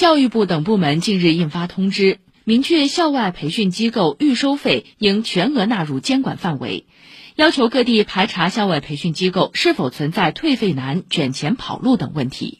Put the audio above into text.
教育部等部门近日印发通知明确校外培训机构预收费应全额纳入监管范围要求各地排查校外培训机构是否存在退费难卷钱跑路等问题。